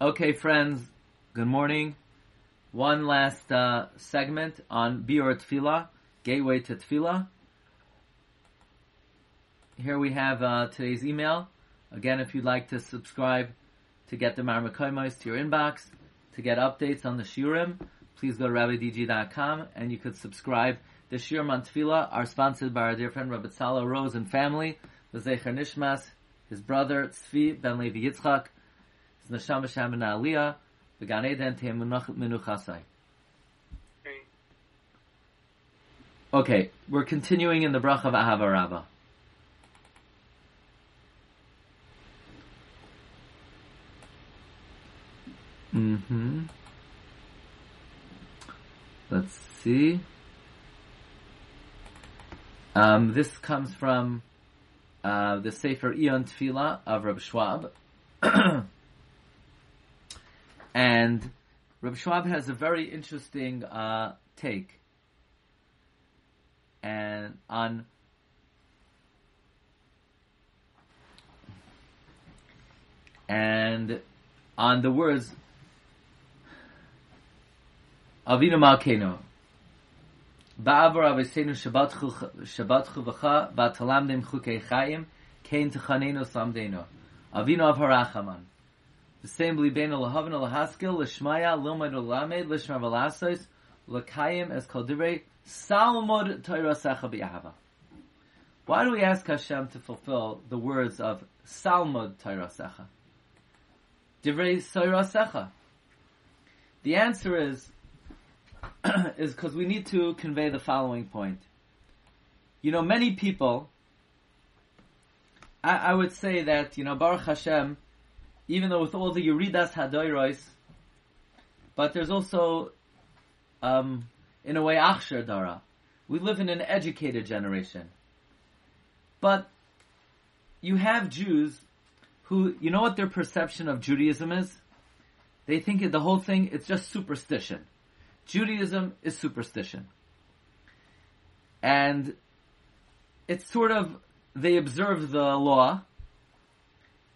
Okay, friends, good morning. One last uh, segment on Bior Tefillah, Gateway to Tefillah. Here we have uh, today's email. Again, if you'd like to subscribe to get the Marmakoimos to your inbox, to get updates on the Shiurim, please go to rabbidg.com and you could subscribe. The Shiurim on Tefillah are sponsored by our dear friend Rabbi Tzala Rose and family, the Zecher Nishmas, his brother Tzvi Ben Levi Yitzchak, Neshama Shem Ben Aliyah, the Gan Eden Menuchasai. Okay, we're continuing in the Brach of Ahava Rabbah. Mm-hmm. Let's see. Um, this comes from uh, the Sefer Iyun Tefillah of Reb Schwab. and Reb Schwab has a very interesting uh, take. And on and on the words Avinu Malkeinu Ba'avor Avesenu Shabbatchu V'cha Ba'talamdim Chukei Chayim Kein Techanenu Samdenu Avinu Av Harachaman V'seim B'libeinu L'havenu L'haskil L'shmaya L'omad L'lamed L'shmar V'lasois L'kayim Es Kol Divrei Salmod Torah Secha Why do we ask Hashem to fulfill the words of Salmod Torah Secha? Divrei Torah Secha The answer is is because we need to convey the following point. You know, many people, I, I, would say that, you know, Baruch Hashem, even though with all the Yuridas Hadoiros, but there's also, um, in a way, Achshar Dara. We live in an educated generation. But you have Jews who, you know what their perception of Judaism is? They think the whole thing, it's just superstition. Judaism is superstition. And it's sort of, they observe the law,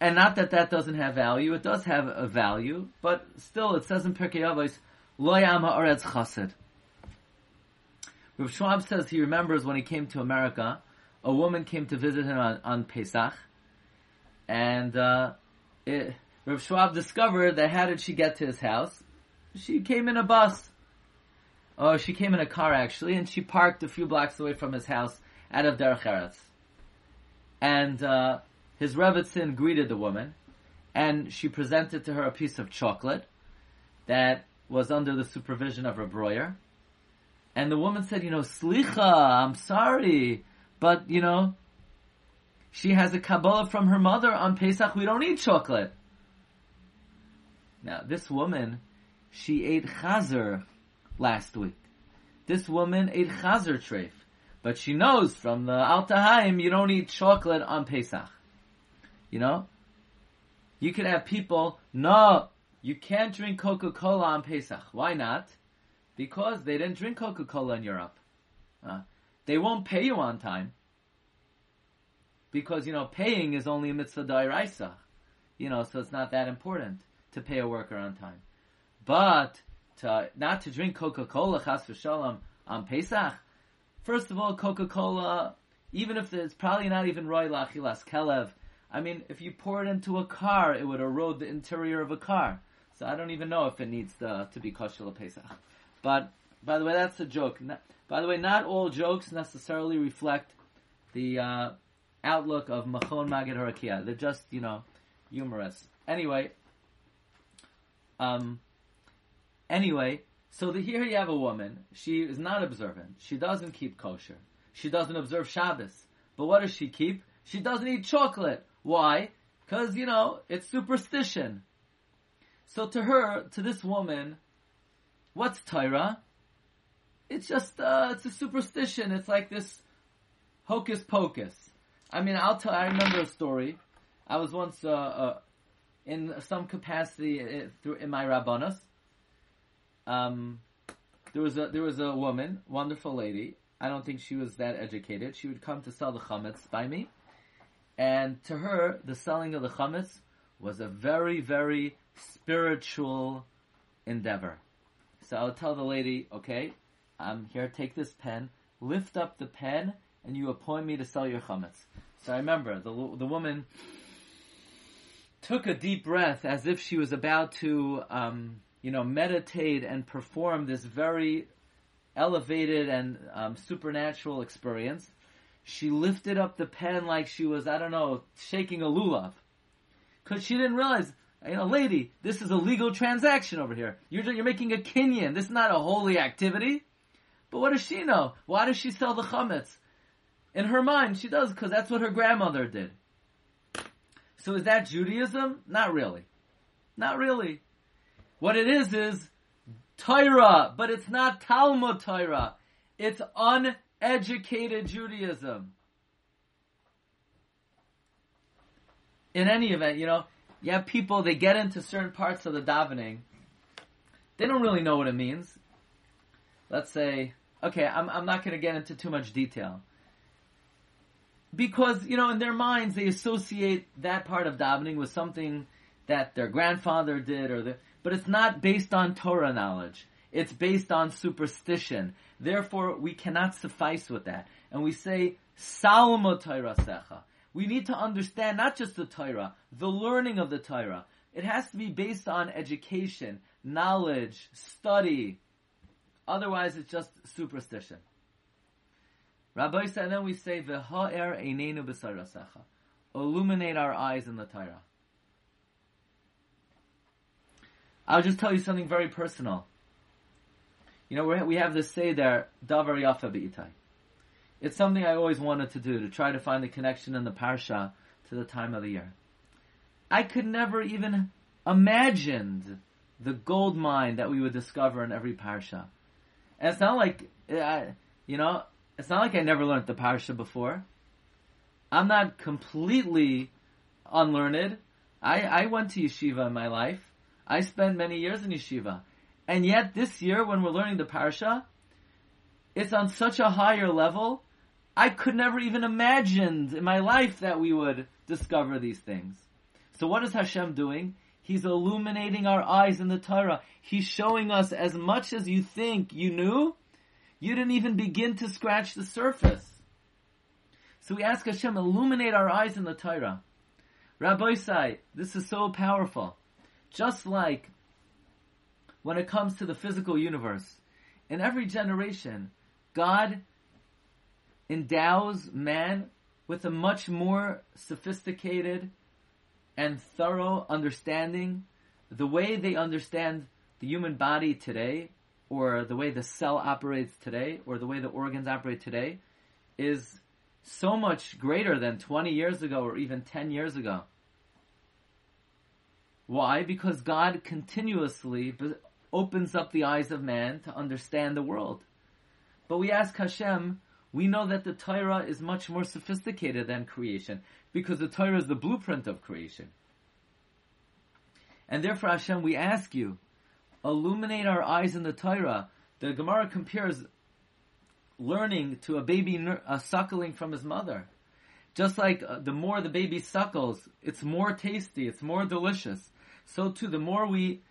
and not that that doesn't have value, it does have a value, but still it says in Pirkei Avos, Lo Yam Haaretz Chassid. Rav Schwab says he remembers when he came to America, a woman came to visit him on, on Pesach, and uh, it, Rav Schwab discovered that how did she get to his house? She came in a bus. Oh, she came in a car actually, and she parked a few blocks away from his house out of Derech Eretz. And uh, his Rebbitzin greeted the woman, and she presented to her a piece of chocolate that was under the supervision of a broyer. And the woman said, you know, Slicha, I'm sorry, but, you know, she has a Kabbalah from her mother on Pesach, we don't eat chocolate. Now, this woman, she ate chazer last week. This woman ate chazer treif, but she knows from the Altahaim you don't eat chocolate on Pesach. You know, you could have people no, you can't drink Coca Cola on Pesach. Why not? Because they didn't drink Coca Cola in Europe. Uh, they won't pay you on time because you know paying is only a mitzvah dairaisa. You know, so it's not that important to pay a worker on time. But to not to drink Coca Cola chas v'shalom on Pesach. First of all, Coca Cola, even if it's probably not even roy lachilas kelev. I mean, if you pour it into a car, it would erode the interior of a car. So I don't even know if it needs to, to be kosher Pesach. But by the way, that's a joke. By the way, not all jokes necessarily reflect the uh, outlook of Machon Magid Harakia. They're just, you know, humorous. Anyway, um, Anyway, so the, here you have a woman. She is not observant. She doesn't keep kosher. She doesn't observe Shabbos. But what does she keep? She doesn't eat chocolate. Why? Because, you know, it's superstition. So to her, to this woman, what's Torah? It's just, uh, it's a superstition. It's like this hocus pocus. I mean, I'll tell, I remember a story. I was once, uh, uh, in some capacity uh, through, in my rabbanos, um, there was a there was a woman, wonderful lady. I don't think she was that educated. She would come to sell the chametz by me, and to her, the selling of the chametz was a very, very spiritual endeavor. So I'll tell the lady, okay, I'm here, take this pen, lift up the pen, and you appoint me to sell your chametz. So I remember the, the woman took a deep breath as if she was about to, um, you know, meditate and perform this very elevated and um, supernatural experience. She lifted up the pen like she was, I don't know, shaking a lulav. Because she didn't realize, you know, lady, this is a legal transaction over here. You're, you're making a kinyan. This is not a holy activity. But what does she know? Why does she sell the chametz? In her mind, she does because that's what her grandmother did. So is that Judaism? Not really. Not really. What it is is Torah, but it's not Talmud Torah. It's uneducated Judaism. In any event, you know, you have people, they get into certain parts of the davening. They don't really know what it means. Let's say, okay, I'm, I'm not going to get into too much detail. Because, you know, in their minds, they associate that part of davening with something that their grandfather did or the, but it's not based on Torah knowledge. It's based on superstition. Therefore, we cannot suffice with that. And we say, Salmo Torah Secha. We need to understand not just the Torah, the learning of the Torah. It has to be based on education, knowledge, study. Otherwise, it's just superstition. Rabbi said, then we say, V'ha'er einenu b'sarasecha. Illuminate our eyes in the Torah. I'll just tell you something very personal. You know, we have this say there, Davar Yafa B'itai. It's something I always wanted to do, to try to find the connection in the Parsha to the time of the year. I could never even imagine the gold mine that we would discover in every Parsha. And it's not like, uh, you know, it's not like I never learned the Parsha before. I'm not completely unlearned. I, I went to yeshiva in my life. I spent many years in yeshiva. And yet this year when we're learning the Parsha, it's on such a higher level, I could never even imagine in my life that we would discover these things. So what is Hashem doing? He's illuminating our eyes in the Torah. He's showing us as much as you think you knew, you didn't even begin to scratch the surface. So we ask Hashem, illuminate our eyes in the Torah. Rabbi Sai, this is so powerful. Just like when it comes to the physical universe, in every generation, God endows man with a much more sophisticated and thorough understanding. The way they understand the human body today, or the way the cell operates today, or the way the organs operate today, is so much greater than 20 years ago or even 10 years ago. Why? Because God continuously opens up the eyes of man to understand the world. But we ask Hashem, we know that the Torah is much more sophisticated than creation, because the Torah is the blueprint of creation. And therefore, Hashem, we ask you, illuminate our eyes in the Torah. The Gemara compares learning to a baby a suckling from his mother. Just like uh, the more the baby suckles, it's more tasty, it's more delicious. So too, the more we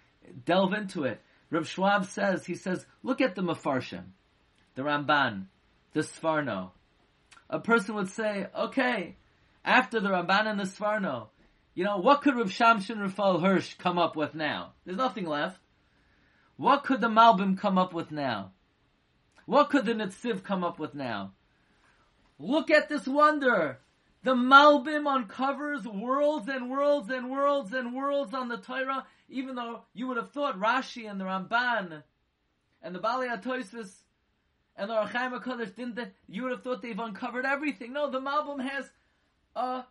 delve into it, Rav Schwab says, he says, look at the Mefarshim, the Ramban, the Sforno. A person would say, okay, after the Ramban and the Sforno, you know, what could Rav Shamshin Rafal Hirsch come up with now? There's nothing left. What could the Malbim come up with now? What could the Netziv come up with now? Look at this wonder. The Malbim uncovers worlds and worlds and worlds and worlds on the Torah, even though you would have thought Rashi and the Ramban and the Bali Atoisis and the Rachaim HaKadosh didn't, they, you would have thought they've uncovered everything. No, the Malbim has a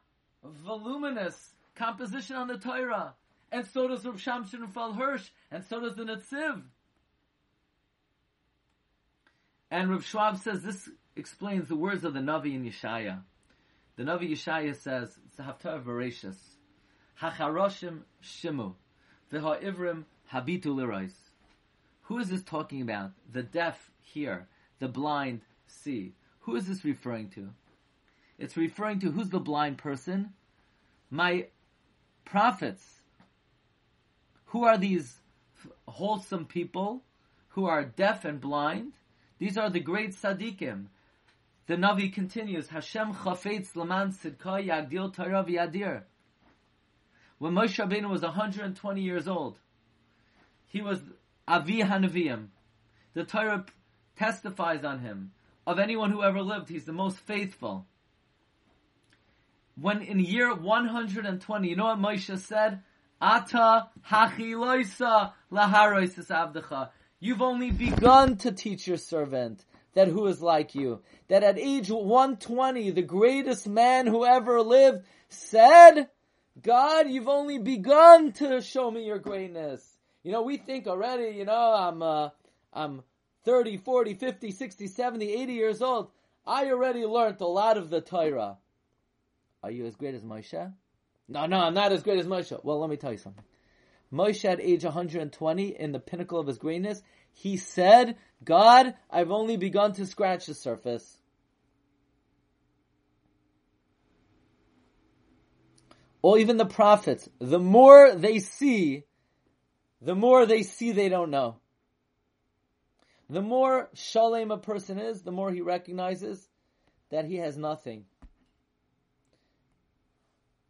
voluminous composition on the Torah. And so does Rav Shamshin Fal Hirsch, and so does the Netziv. And Rav Schwab says this explains the words of the Navi in Yeshaya. The Navi Yeshaya says, it's a Voracious, Hacharoshim Shimu, V'ha'ivrim Habitu Lirais. Who is this talking about? The deaf hear, the blind see. Who is this referring to? It's referring to who's the blind person? My prophets. Who are these wholesome people who are deaf and blind? These are the great tzaddikim. The Navi continues, Hashem chafetz laman sidka yagdil Torah v'yadir. When Moshe Rabbeinu was 120 years old, he was Avi Hanaviyim. The Torah testifies on him. Of anyone who ever lived, he's the most faithful. When in year 120, you know what Moshe said? Ata hachiloisa laharoisis avdecha. You've only begun to teach your servant that who is like you. That at age 120, the greatest man who ever lived said, God, you've only begun to show me your greatness. You know, we think already, you know, I'm, uh, I'm 30, 40, 50, 60, 70, 80 years old. I already learned a lot of the Torah. Are you as great as Moshe? No, no, I'm not as great as Moshe. Well, let me tell you something. Moshe at age 120, in the pinnacle of his greatness, he said, God, I've only begun to scratch the surface. Or even the prophets, the more they see, the more they see they don't know. The more shalem a person is, the more he recognizes that he has nothing.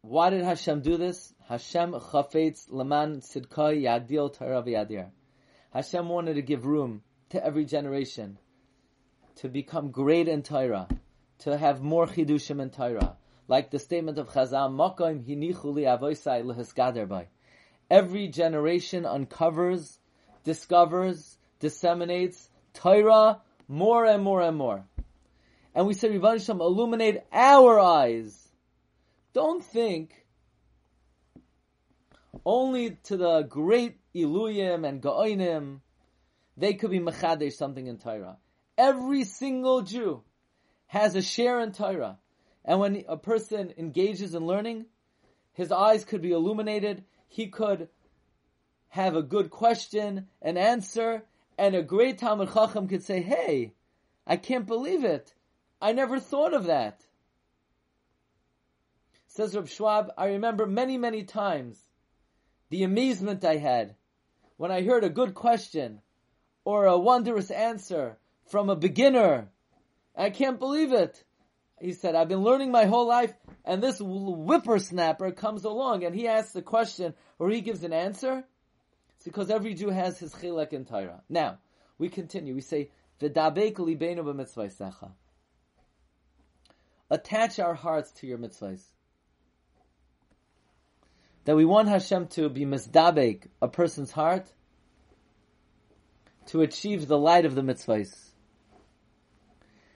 Why did Hashem do this? Hashem chafetz leman sidkai yadil Torah v'yadir. Hashem wanted to give room to every generation to become great in Torah, to have more chidushim in Torah. Like the statement of Chazal, Makom hinichu li avoisai lehiskader. Every generation uncovers, discovers, disseminates Torah more and more and more. And we say, Rivan illuminate our eyes. Don't think only to the great Iluyim and Ga'oinim, they could be Mechadesh something in Torah. Every single Jew has a share in Torah. And when a person engages in learning, his eyes could be illuminated, he could have a good question, an answer, and a great Talmud Chacham could say, hey, I can't believe it. I never thought of that. Says Reb Schwab, I remember many, many times the amazement I had when I heard a good question or a wondrous answer from a beginner. I can't believe it. He said, I've been learning my whole life and this whippersnapper comes along and he asks a question or he gives an answer. It's because every Jew has his chilek in Torah. Now, we continue. We say, Attach our hearts to your mitzvahs that we want Hashem to be misdabek a person's heart to achieve the light of the mitzvahs.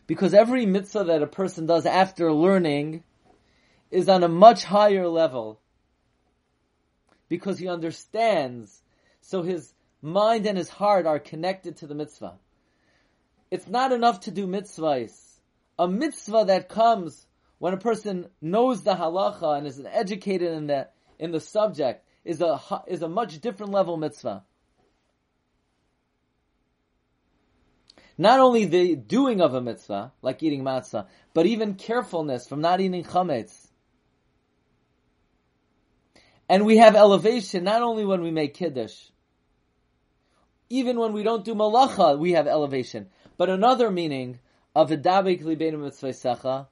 Because every mitzvah that a person does after learning is on a much higher level. Because he understands, so his mind and his heart are connected to the mitzvah. It's not enough to do mitzvahs. A mitzvah that comes when a person knows the halacha and is educated in that in the subject is a is a much different level mitzvah. Not only the doing of a mitzvah, like eating matzah, but even carefulness from not eating chametz. And we have elevation not only when we make kiddush, even when we don't do malacha, we have elevation. But another meaning of the vidabek libenu mitzvah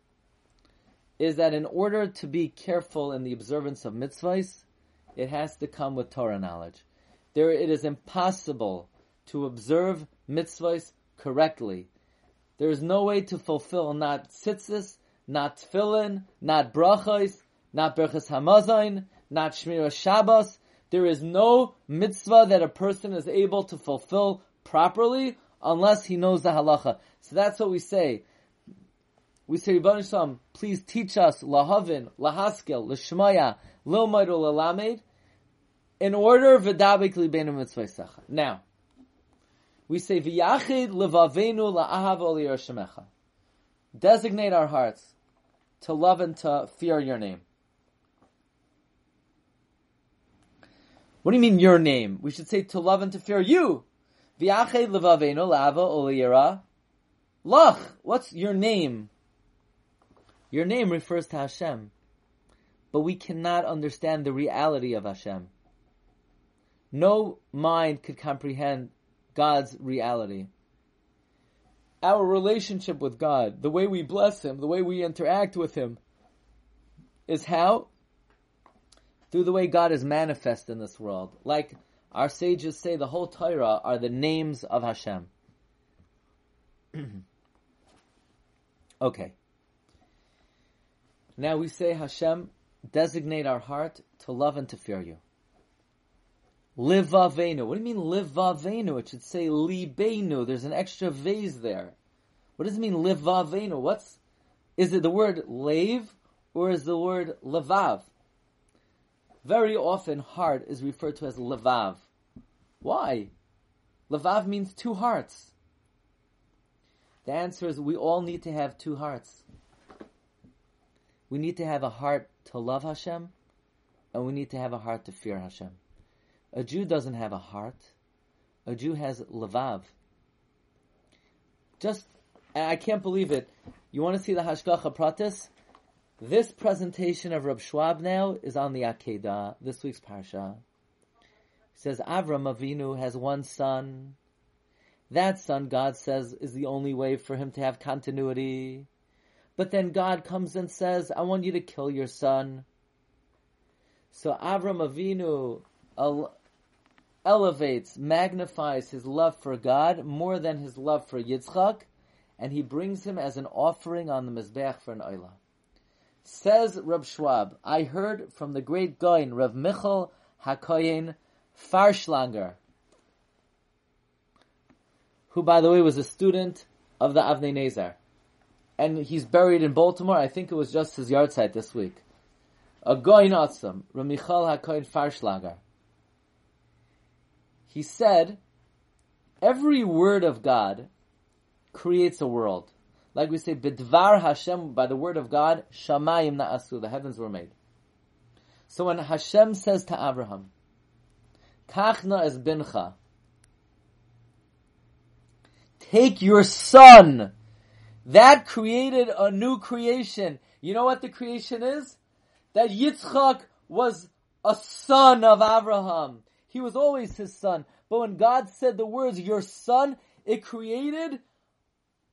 is that in order to be careful in the observance of mitzvahs, it has to come with Torah knowledge. There, it is impossible to observe mitzvahs correctly. There is no way to fulfill not tzitzis, not tefillin, not brachos, not berachas hamazon, not shmira shabbos. There is no mitzvah that a person is able to fulfill properly unless he knows the halacha. So that's what we say we say, Rebbeinu please teach us lahavin, lahaskel, lishmaya, lilmaid or lalamed, in order v'dabik libenu mitzvah Now, we say, v'yachid levavenu la'ahav oliyar Designate our hearts to love and to fear your name. What do you mean your name? We should say to love and to fear you. V'yachid levavenu la'ava oliyara. Lach, what's your name? Your name refers to Hashem. but we cannot understand the reality of Hashem. No mind could comprehend God's reality. Our relationship with God, the way we bless Him, the way we interact with Him, is how? Through the way God is manifest in this world. Like our sages say, the whole Torah are the names of Hashem. okay. Now we say, Hashem, designate our heart to love and to fear you. Livavenu. What do you mean livavenu? It should say libenu. There's an extra vase there. What does it mean livavenu? What's, is it the word lave or is the word levav? Very often heart is referred to as levav. Why? Levav means two hearts. The answer is we all need to have two hearts. We need to have a heart to love Hashem, and we need to have a heart to fear Hashem. A Jew doesn't have a heart. A Jew has levav. Just, I can't believe it. You want to see the Hashgacha Pratis? This presentation of Rav Schwab now is on the Akedah, this week's Parsha. Says Avram Avinu has one son. That son, God says, is the only way for him to have continuity. But then God comes and says, I want you to kill your son. So Avram Avinu elevates, magnifies his love for God more than his love for Yitzchak, and he brings him as an offering on the Mizbeach for an Oila. Says Reb Schwab, I heard from the great Goin, Rav Michal HaKoyin Farschlanger, who by the way was a student of the Avnei Nezer. And he's buried in Baltimore, I think it was just his yahrzeit this week. A Goin Atzam, Rav Michal HaKoyin Farschlanger he said, every word of God creates a world. Like we say, Bidvar Hashem, by the word of God, Shamayim Na'asu, the heavens were made. So when Hashem says to Abraham, Kachna es bincha, take your son, that created a new creation. You know what the creation is? That Yitzchak was a son of Abraham. He was always his son. But when God said the words, your son, it created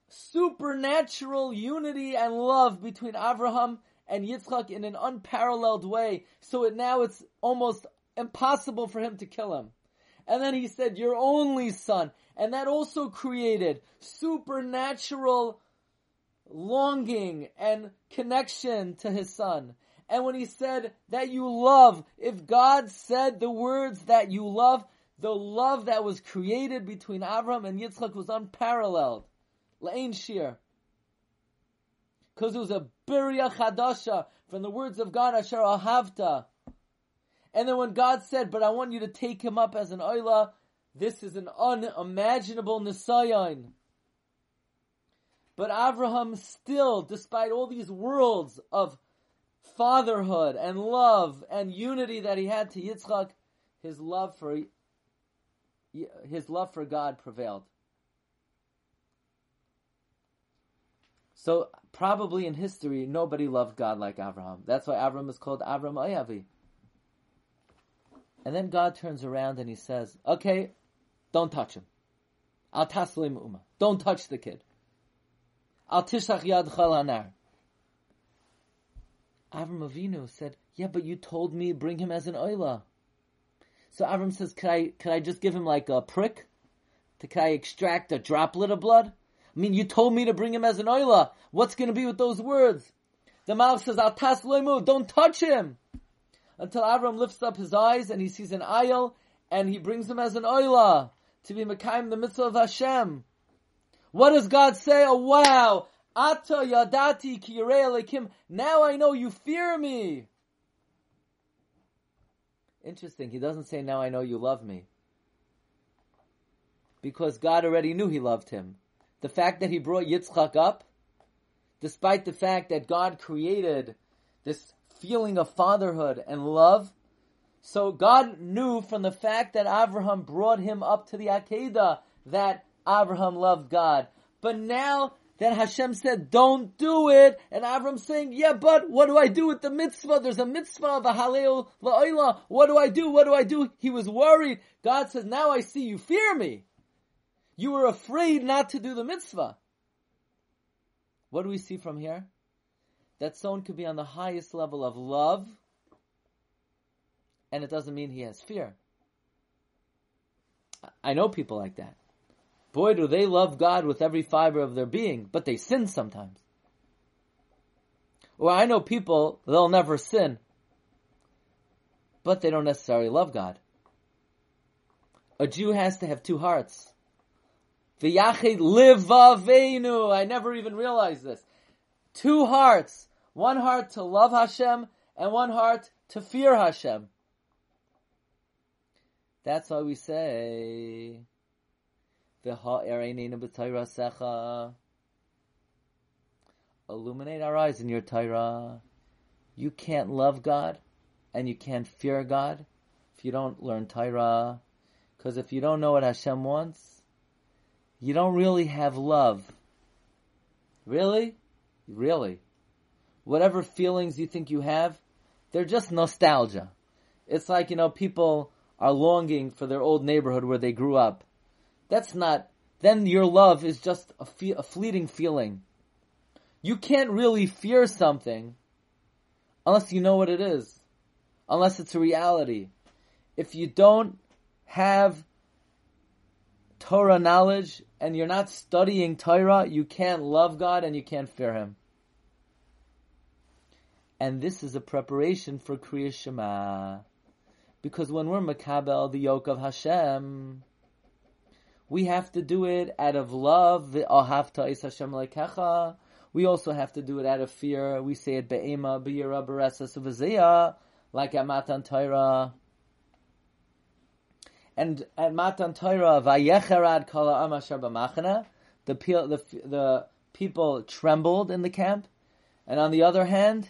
supernatural unity and love between Abraham and Yitzchak in an unparalleled way. So it now it's almost impossible for him to kill him. And then he said, your only son. And that also created supernatural longing and connection to his son. And when he said that you love, if God said the words that you love, the love that was created between Avram and Yitzchak was unparalleled. La'in Shir. Because it was a Birya Chadasha from the words of God, Asher Ahavta. And then when God said, but I want you to take him up as an Oila, this is an unimaginable Nisayan. But Avraham still, despite all these worlds of fatherhood and love and unity that he had to Yitzchak, his love for his love for God prevailed. So probably in history, nobody loved God like Abraham. That's why Abraham is called Abraham Ayavi. And then God turns around and he says, "Okay, don't touch him. Al taslim umma. Don't touch the kid. Al yad chalanar. Avram Avinu said, "Yeah, but you told me bring him as an oila." So Avram says, "Could I, could I just give him like a prick? To, can I extract a droplet of blood? I mean, you told me to bring him as an oila. What's going to be with those words?" The Malach says, "Al tas don't touch him." Until Avram lifts up his eyes and he sees an ayil, and he brings him as an oila to be Mekayim the mitzvah of Hashem. What does God say? Oh wow! Ata yadati ki alekim. Now I know you fear me. Interesting. He doesn't say, now I know you love me. Because God already knew he loved him. The fact that he brought Yitzchak up, despite the fact that God created this feeling of fatherhood and love, so God knew from the fact that Abraham brought him up to the Akedah that Abraham loved God. But now that Hashem said, don't do it, and Avram saying, yeah, but what do I do with the mitzvah? There's a mitzvah of a la'oila. What do I do? What do I do? He was worried. God says, now I see you fear me. You were afraid not to do the mitzvah. What do we see from here? That someone could be on the highest level of love, and it doesn't mean he has fear. I know people like that. Boy, do they love God with every fiber of their being, but they sin sometimes. Or I know people, they'll never sin, but they don't necessarily love God. A Jew has to have two hearts. V'yachid livavenu. I never even realized this. Two hearts. One heart to love Hashem and one heart to fear Hashem. That's why we say, Illuminate our eyes in your Torah. You can't love God and you can't fear God if you don't learn Torah. Because if you don't know what Hashem wants, you don't really have love. Really? Really? Whatever feelings you think you have, they're just nostalgia. It's like, you know, people are longing for their old neighborhood where they grew up. That's not, then your love is just a, fe- a fleeting feeling. You can't really fear something unless you know what it is, unless it's a reality. If you don't have Torah knowledge and you're not studying Torah, you can't love God and you can't fear Him. And this is a preparation for Kriya Shema. Because when we're Makabel, the yoke of Hashem, we have to do it out of love. We also have to do it out of fear. We say it be'ema, be'yira, be'resa, like at Matan Torah. And at Matan Torah, vayecherad kala amashar b'machana, the, the, the people trembled in the camp. And on the other hand,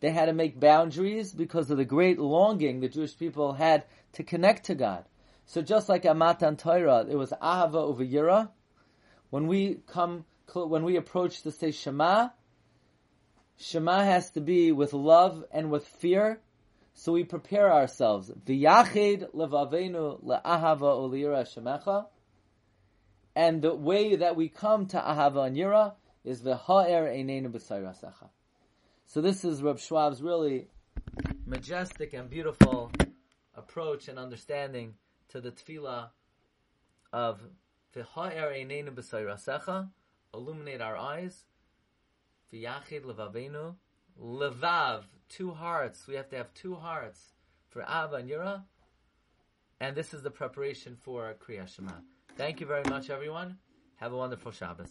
they had to make boundaries because of the great longing the Jewish people had to connect to God. So just like at Matan Torah, it was Ahava over Yira. When we come, when we approach to say Shema, Shema has to be with love and with fear. So we prepare ourselves. V'yachid levavenu le'ahava olira shemecha. And the way that we come to Ahava and Yira is v'ha'er einenu b'sayrasecha. So this is Reb Schwab's really majestic and beautiful approach and understanding to the tefillah of V'ha'er einenu b'sayrasecha, illuminate our eyes, V'yachid levavenu, levav, two hearts. We have to have two hearts for Ava and Yira. And this is the preparation for Kriya Shema. Thank you very much, everyone. Have a wonderful Shabbos.